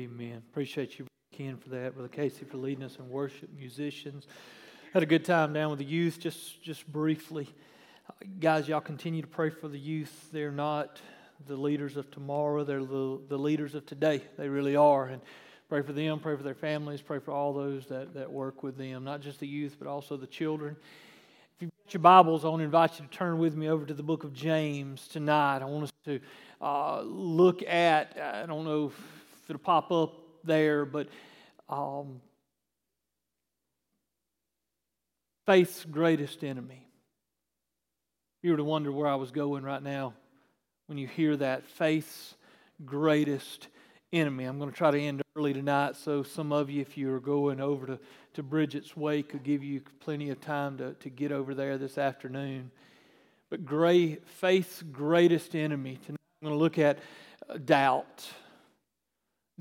Amen. Appreciate you, Ken, for that. Brother Casey for leading us in worship, musicians. Had a good time down with the youth, just just briefly. Guys, y'all continue to pray for the youth. They're not the leaders of tomorrow, they're the, the leaders of today. They really are. And pray for them, pray for their families, pray for all those that, that work with them, not just the youth, but also the children. If you've got your Bibles, I want to invite you to turn with me over to the book of James tonight. I want us to uh, look at, I don't know if it'll pop up there, but um, faith's greatest enemy. If you were to wonder where I was going right now, when you hear that, faith's greatest enemy. I'm going to try to end early tonight, so some of you, if you are going over to, to Bridget's Way, could give you plenty of time to, to get over there this afternoon. But great, faith's greatest enemy. Tonight I'm going to look at uh, doubt.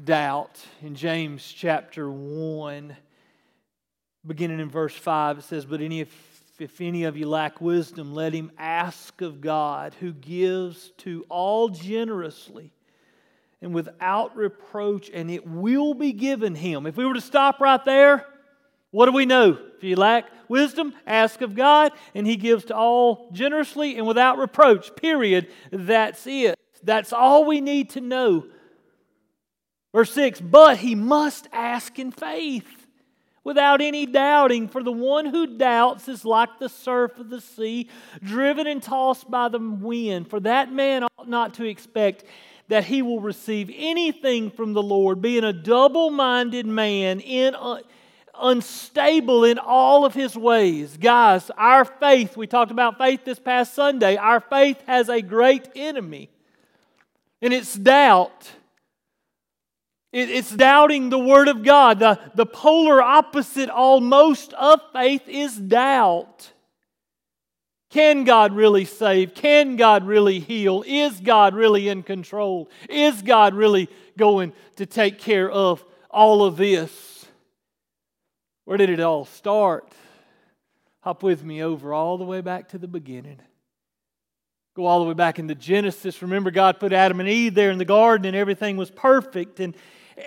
Doubt. In James chapter 1, beginning in verse 5, it says, But any if if any of you lack wisdom, let him ask of God, who gives to all generously and without reproach, and it will be given him. If we were to stop right there, what do we know? If you lack wisdom, ask of God, and he gives to all generously and without reproach. Period. That's it. That's all we need to know. Verse 6 But he must ask in faith without any doubting. For the one who doubts is like the surf of the sea, driven and tossed by the wind. For that man ought not to expect that he will receive anything from the Lord, being a double minded man, in, unstable in all of his ways. Guys, our faith, we talked about faith this past Sunday, our faith has a great enemy, and it's doubt. It's doubting the Word of God. The, the polar opposite almost of faith is doubt. Can God really save? Can God really heal? Is God really in control? Is God really going to take care of all of this? Where did it all start? Hop with me over all the way back to the beginning. Go all the way back into Genesis. Remember, God put Adam and Eve there in the garden and everything was perfect. And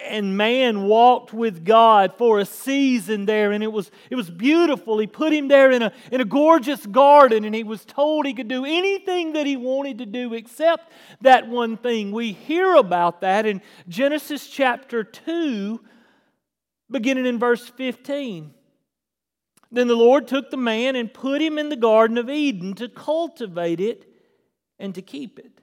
and man walked with God for a season there, and it was, it was beautiful. He put him there in a, in a gorgeous garden, and he was told he could do anything that he wanted to do except that one thing. We hear about that in Genesis chapter 2, beginning in verse 15. Then the Lord took the man and put him in the Garden of Eden to cultivate it and to keep it.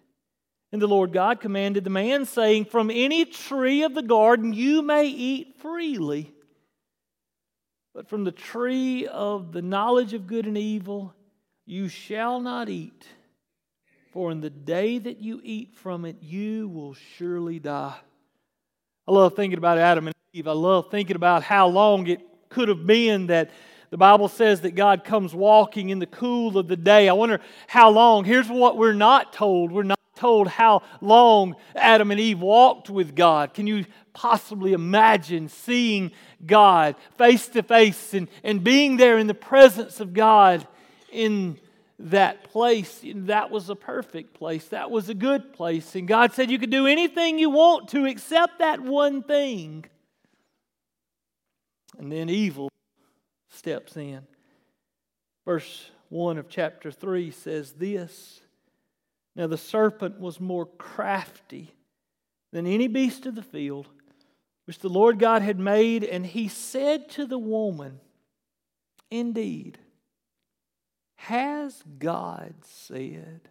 And the Lord God commanded the man, saying, From any tree of the garden you may eat freely, but from the tree of the knowledge of good and evil you shall not eat. For in the day that you eat from it, you will surely die. I love thinking about Adam and Eve. I love thinking about how long it could have been that the Bible says that God comes walking in the cool of the day. I wonder how long. Here's what we're not told. We're not told how long Adam and Eve walked with God. Can you possibly imagine seeing God face to face and, and being there in the presence of God in that place? That was a perfect place. That was a good place. And God said you could do anything you want to except that one thing. And then evil steps in. Verse 1 of chapter 3 says this now the serpent was more crafty than any beast of the field which the Lord God had made, and he said to the woman, Indeed, has God said?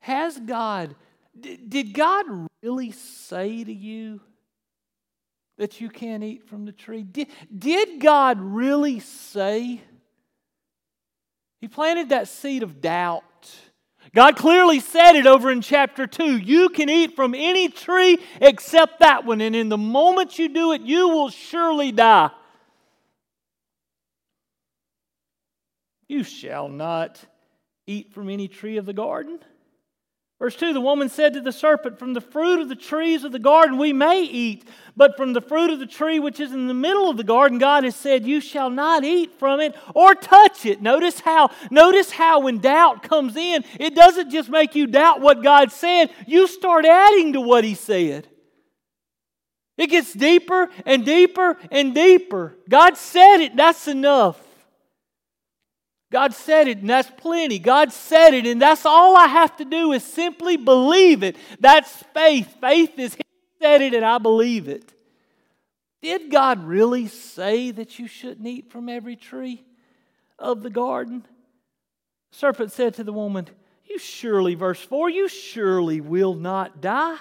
Has God, did God really say to you that you can't eat from the tree? Did, did God really say? He planted that seed of doubt God clearly said it over in chapter 2. You can eat from any tree except that one, and in the moment you do it, you will surely die. You shall not eat from any tree of the garden. Verse 2 The woman said to the serpent, From the fruit of the trees of the garden we may eat, but from the fruit of the tree which is in the middle of the garden, God has said, You shall not eat from it or touch it. Notice how, notice how when doubt comes in, it doesn't just make you doubt what God said, you start adding to what He said. It gets deeper and deeper and deeper. God said it, that's enough. God said it, and that's plenty. God said it, and that's all I have to do is simply believe it. That's faith. Faith is He said it, and I believe it. Did God really say that you shouldn't eat from every tree of the garden? Serpent said to the woman, You surely, verse 4, you surely will not die.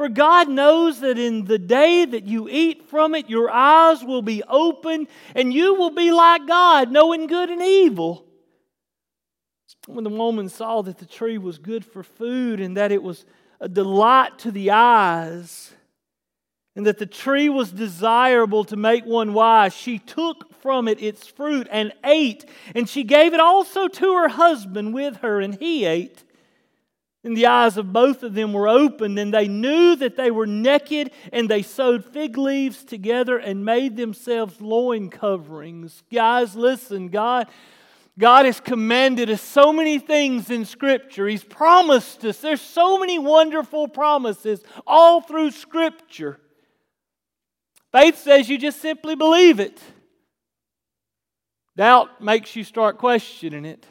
For God knows that in the day that you eat from it, your eyes will be opened and you will be like God, knowing good and evil. When the woman saw that the tree was good for food and that it was a delight to the eyes, and that the tree was desirable to make one wise, she took from it its fruit and ate, and she gave it also to her husband with her, and he ate. And the eyes of both of them were opened, and they knew that they were naked, and they sewed fig leaves together and made themselves loin coverings. Guys, listen, God. God has commanded us so many things in Scripture. He's promised us. There's so many wonderful promises all through Scripture. Faith says you just simply believe it. Doubt makes you start questioning it.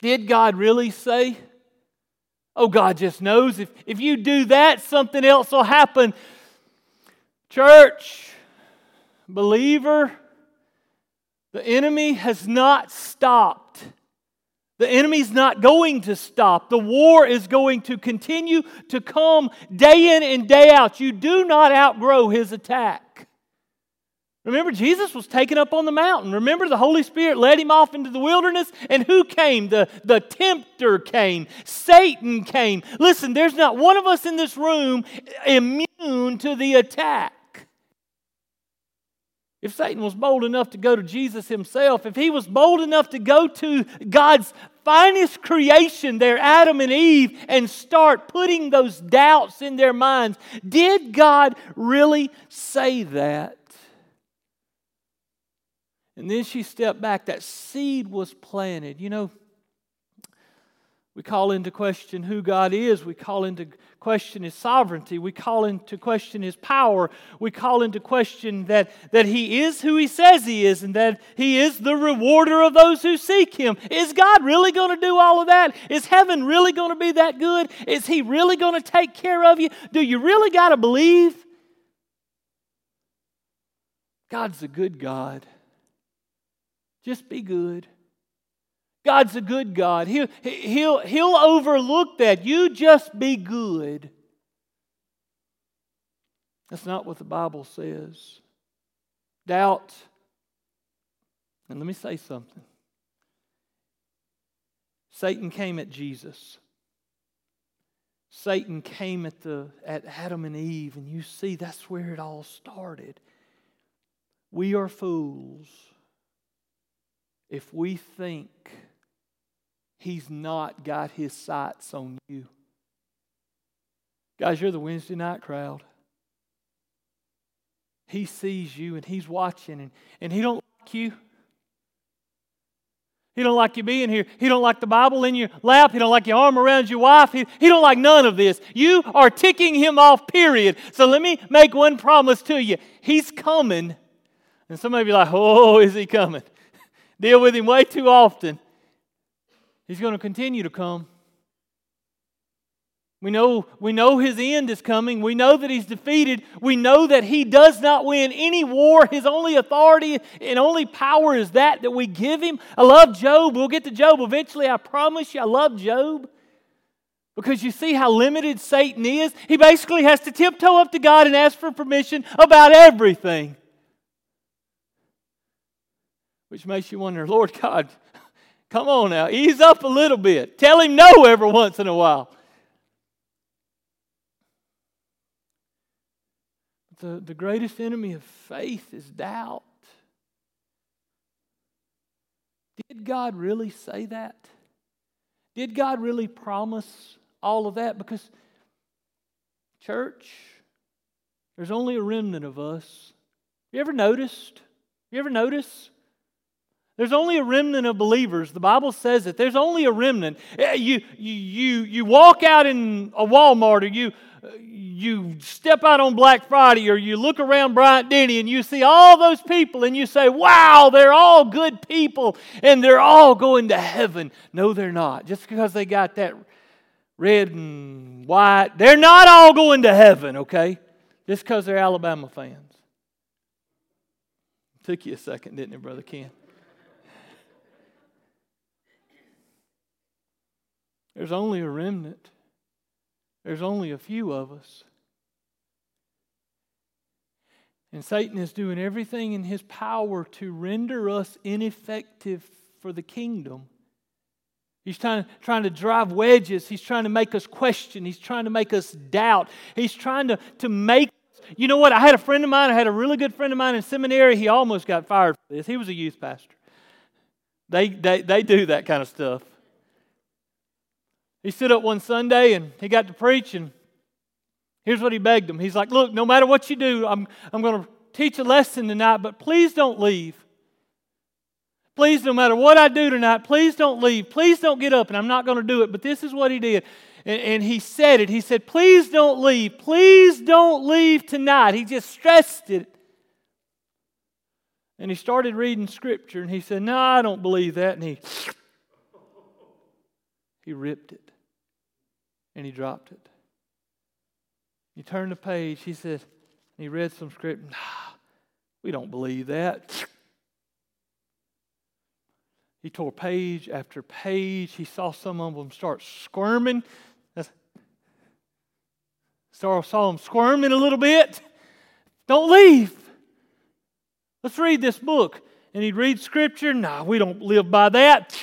Did God really say? Oh, God just knows. If, if you do that, something else will happen. Church, believer, the enemy has not stopped. The enemy's not going to stop. The war is going to continue to come day in and day out. You do not outgrow his attack. Remember, Jesus was taken up on the mountain. Remember, the Holy Spirit led him off into the wilderness, and who came? The, the tempter came. Satan came. Listen, there's not one of us in this room immune to the attack. If Satan was bold enough to go to Jesus himself, if he was bold enough to go to God's finest creation, there, Adam and Eve, and start putting those doubts in their minds, did God really say that? And then she stepped back. That seed was planted. You know, we call into question who God is. We call into question His sovereignty. We call into question His power. We call into question that, that He is who He says He is and that He is the rewarder of those who seek Him. Is God really going to do all of that? Is heaven really going to be that good? Is He really going to take care of you? Do you really got to believe? God's a good God. Just be good. God's a good God. He'll, he'll, he'll overlook that. You just be good. That's not what the Bible says. Doubt. And let me say something. Satan came at Jesus. Satan came at, the, at Adam and Eve, and you see that's where it all started. We are fools if we think He's not got His sights on you. Guys, you're the Wednesday night crowd. He sees you and He's watching, and, and He don't like you. He don't like you being here. He don't like the Bible in your lap. He don't like your arm around your wife. He, he don't like none of this. You are ticking him off, period. So let me make one promise to you. He's coming. And some of you are like, oh, is he coming? Deal with him way too often. He's going to continue to come. We know, we know his end is coming. We know that he's defeated. We know that he does not win any war. His only authority and only power is that that we give him. I love Job. We'll get to Job eventually. I promise you, I love Job. Because you see how limited Satan is. He basically has to tiptoe up to God and ask for permission about everything. Which makes you wonder, Lord God, come on now, ease up a little bit. Tell him no every once in a while. The, the greatest enemy of faith is doubt. Did God really say that? Did God really promise all of that? Because, church, there's only a remnant of us. You ever noticed? You ever notice? There's only a remnant of believers. The Bible says that there's only a remnant. Eh, you, you, you, you walk out in a Walmart or you, you step out on Black Friday or you look around Bryant Denny and you see all those people and you say, wow, they're all good people and they're all going to heaven. No, they're not. Just because they got that red and white, they're not all going to heaven, okay? Just because they're Alabama fans. Took you a second, didn't it, Brother Ken? There's only a remnant. There's only a few of us. And Satan is doing everything in his power to render us ineffective for the kingdom. He's trying, trying to drive wedges. He's trying to make us question. He's trying to make us doubt. He's trying to, to make you know what? I had a friend of mine, I had a really good friend of mine in seminary. He almost got fired for this. He was a youth pastor. They, they, they do that kind of stuff. He stood up one Sunday and he got to preach, and here's what he begged them. He's like, Look, no matter what you do, I'm, I'm going to teach a lesson tonight, but please don't leave. Please, no matter what I do tonight, please don't leave. Please don't get up, and I'm not going to do it. But this is what he did. And, and he said it. He said, Please don't leave. Please don't leave tonight. He just stressed it. And he started reading scripture, and he said, No, I don't believe that. And he, he ripped it and he dropped it. He turned the page. He said, he read some script. Nah, we don't believe that. He tore page after page. He saw some of them start squirming. Saw, saw them squirming a little bit. Don't leave. Let's read this book. And he'd read scripture. Nah, we don't live by that.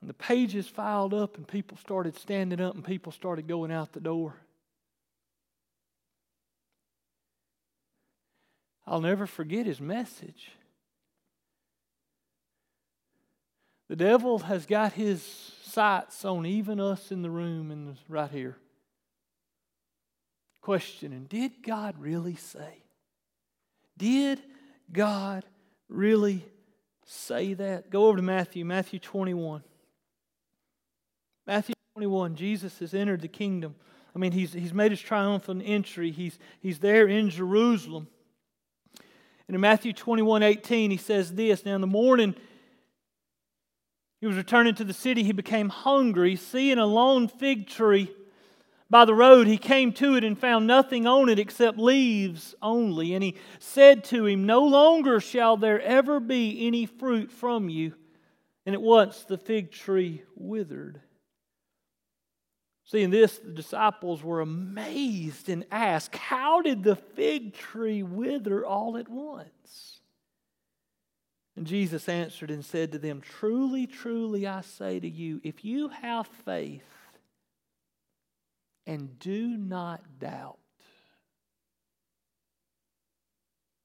And the pages filed up, and people started standing up, and people started going out the door. I'll never forget his message. The devil has got his sights on even us in the room and right here. Questioning, did God really say? Did God really say that? Go over to Matthew, Matthew 21. Matthew 21, Jesus has entered the kingdom. I mean, he's, he's made his triumphant entry. He's, he's there in Jerusalem. And in Matthew 21, 18, he says this Now in the morning, he was returning to the city. He became hungry. Seeing a lone fig tree by the road, he came to it and found nothing on it except leaves only. And he said to him, No longer shall there ever be any fruit from you. And at once the fig tree withered. Seeing this, the disciples were amazed and asked, How did the fig tree wither all at once? And Jesus answered and said to them, Truly, truly, I say to you, if you have faith and do not doubt.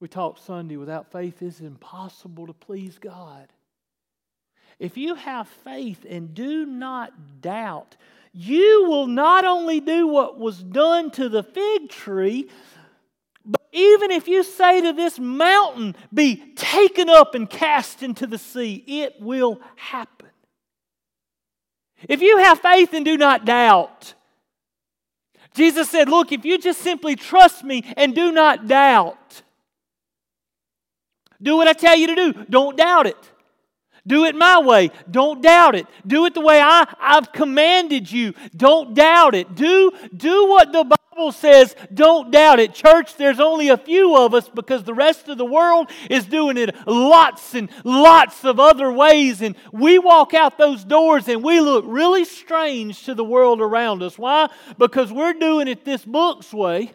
We talked Sunday, without faith it's impossible to please God. If you have faith and do not doubt, you will not only do what was done to the fig tree, but even if you say to this mountain, be taken up and cast into the sea, it will happen. If you have faith and do not doubt, Jesus said, Look, if you just simply trust me and do not doubt, do what I tell you to do, don't doubt it. Do it my way. Don't doubt it. Do it the way I, I've commanded you. Don't doubt it. Do, do what the Bible says. Don't doubt it. Church, there's only a few of us because the rest of the world is doing it lots and lots of other ways. And we walk out those doors and we look really strange to the world around us. Why? Because we're doing it this book's way.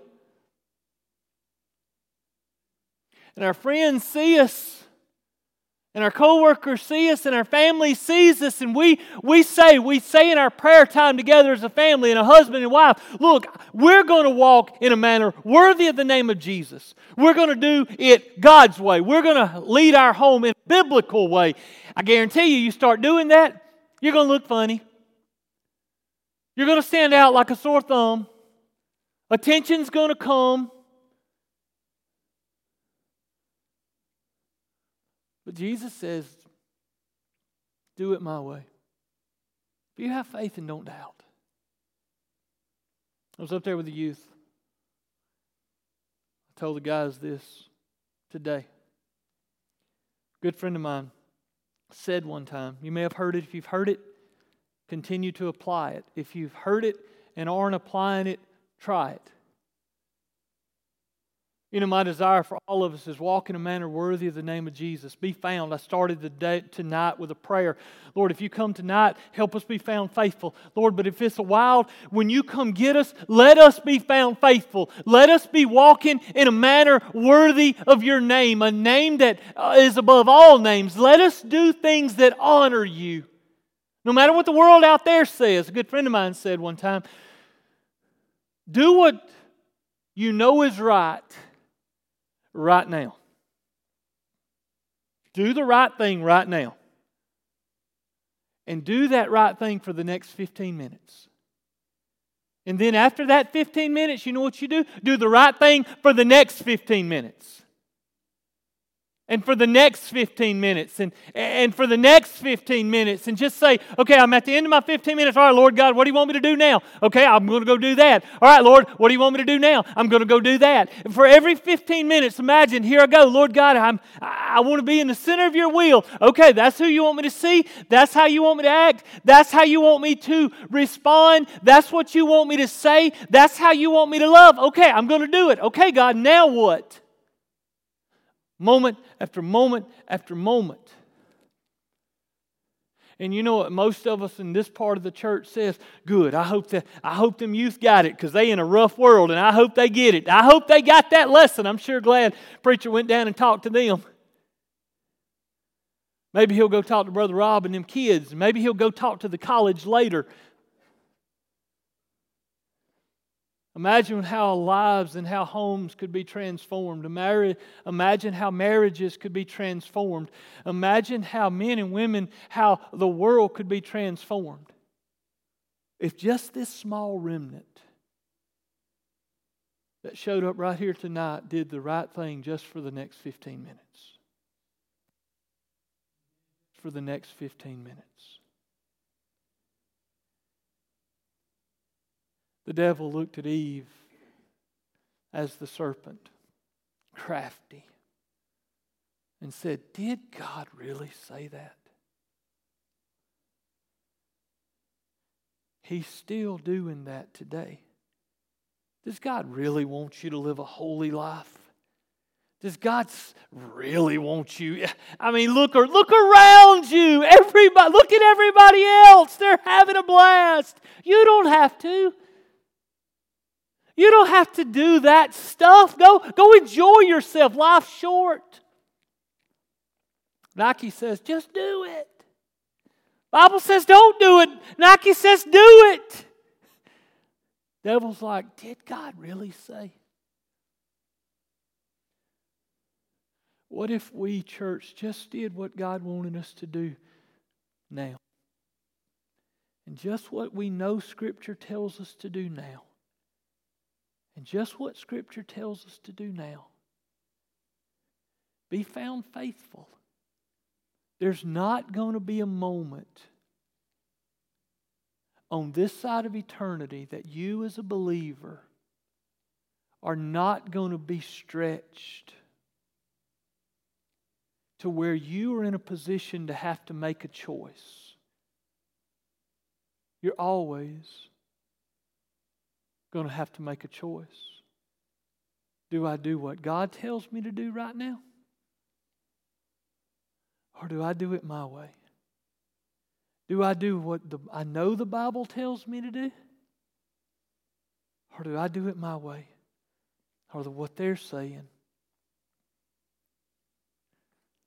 And our friends see us and our coworkers see us and our family sees us and we, we say we say in our prayer time together as a family and a husband and wife look we're going to walk in a manner worthy of the name of jesus. We're going to do it god's way. We're going to lead our home in a biblical way. I guarantee you you start doing that you're going to look funny. You're going to stand out like a sore thumb. Attention's going to come But Jesus says, do it my way. If you have faith and don't doubt. I was up there with the youth. I told the guys this today. A good friend of mine said one time, you may have heard it. If you've heard it, continue to apply it. If you've heard it and aren't applying it, try it. You know, my desire for all of us is walk in a manner worthy of the name of Jesus. Be found. I started the day tonight with a prayer. Lord, if you come tonight, help us be found faithful. Lord, but if it's a wild, when you come get us, let us be found faithful. Let us be walking in a manner worthy of your name, a name that uh, above all names. Let us do things that honor you. No matter what the world out there says. A good friend of mine said one time, do what you know is right right now. Do the right thing right now. And do that right thing for the next 15 minutes. And then after that 15 minutes, you know what you do? Do the right thing for the next 15 minutes and for the next 15 minutes and, and for the next 15 minutes and just say, okay, I'm at the end of my 15 minutes. All right, Lord God, what do you want me to do now? Okay, I'm going to go do that. All right, Lord, what do you want me to do now? I'm going to go do that. And for every 15 minutes, imagine, here I go, Lord God, I'm, I want to be in the center of your will. Okay, that's who you want me to see. That's how you want me to act. That's how you want me to respond. That's what you want me to say. That's how you want me to love. Okay, I'm going to do it. Okay, God, now what? Moment after moment after moment. And you know what most of us in this part of the church says? Good. I hope that I hope them youth got it because they in a rough world and I hope they get it. I hope they got that lesson. I'm sure glad preacher went down and talked to them. Maybe he'll go talk to Brother Rob and them kids. Maybe he'll go talk to the college later. Imagine how lives and how homes could be transformed. Imagine how marriages could be transformed. Imagine how men and women, how the world could be transformed. If just this small remnant that showed up right here tonight did the right thing just for the next 15 minutes. For the next 15 minutes. The devil looked at Eve as the serpent, crafty, and said, Did God really say that? He's still doing that today. Does God really want you to live a holy life? Does God really want you? I mean, look or look around you. Everybody, look at everybody else. They're having a blast. You don't have to. You don't have to do that stuff. Go, go enjoy yourself. Life's short. Nike says, just do it. Bible says, don't do it. Nike says, do it. Devil's like, did God really say? What if we, church, just did what God wanted us to do now? And just what we know Scripture tells us to do now. And just what Scripture tells us to do now be found faithful. There's not going to be a moment on this side of eternity that you, as a believer, are not going to be stretched to where you are in a position to have to make a choice. You're always going to have to make a choice. Do I do what God tells me to do right now? Or do I do it my way? Do I do what the, I know the Bible tells me to do? Or do I do it my way? Or the, what they're saying?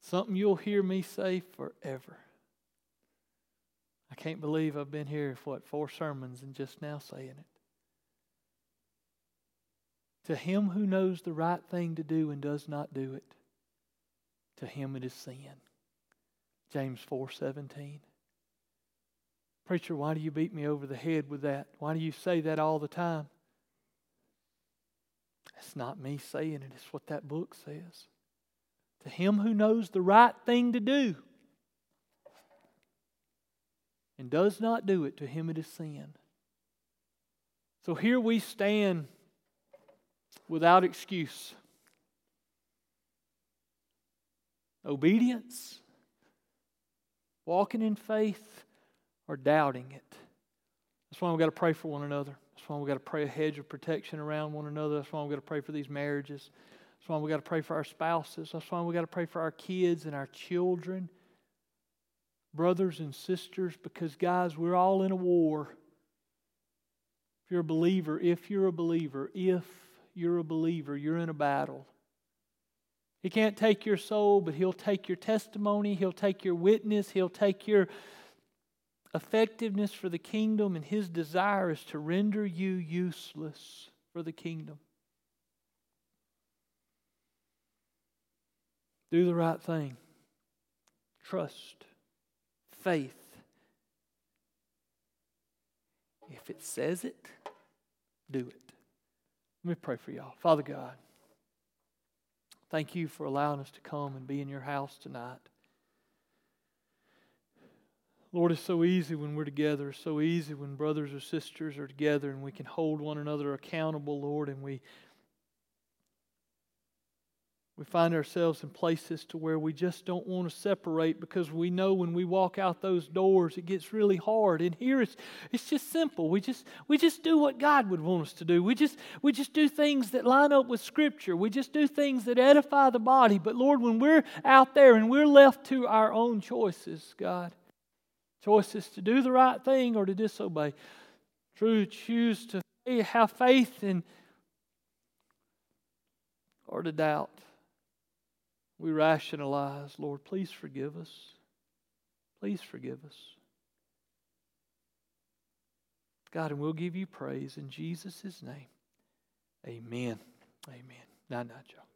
Something you'll hear me say forever. I can't believe I've been here, for what, four sermons and just now saying it. To him who knows the right thing to do and does not do it, to him it is sin. James 4:17. Preacher, why do you beat me over the head with that? Why do you say that all the time? It's not me saying it, it's what that book says. To him who knows the right thing to do and does not do it, to him it is sin. So here we stand without excuse. Obedience, walking in faith, or doubting it. That's why we've got to pray for one another. That's why we've got to pray a hedge of protection around one another. That's why we've got to pray for these marriages. That's why we've got to pray for our spouses. That's why we've got to pray for our kids and our children, brothers and sisters, because, guys, we're all in a war. If you're a believer, if you're a believer, if you're a believer, you're in a battle. He can't take your soul, but He'll take your testimony, He'll take your witness, He'll take your effectiveness for the kingdom, and His desire is to render you useless for the kingdom. Do the right thing. Trust. Faith. If it says it, do it. Let me pray for y'all. Father God, thank you for allowing us to come and be in your house tonight. Lord, it's so easy when we're together. It's so easy when brothers or sisters are together and we can hold one another accountable, Lord, and we we find ourselves in places to where we just don't want to separate because we know when we walk out those doors it gets really hard. And here it's it's just simple. We just we just do what God would want us to do. We just we just do things that line up with scripture. We just do things that edify the body. But Lord, when we're out there and we're left to our own choices, God, choices to do the right thing or to disobey, to choose to have faith in or to doubt we rationalize, Lord, please forgive us. Please forgive us. God, and we'll give you praise in Jesus' name. Amen. Amen. Night, night, Joe.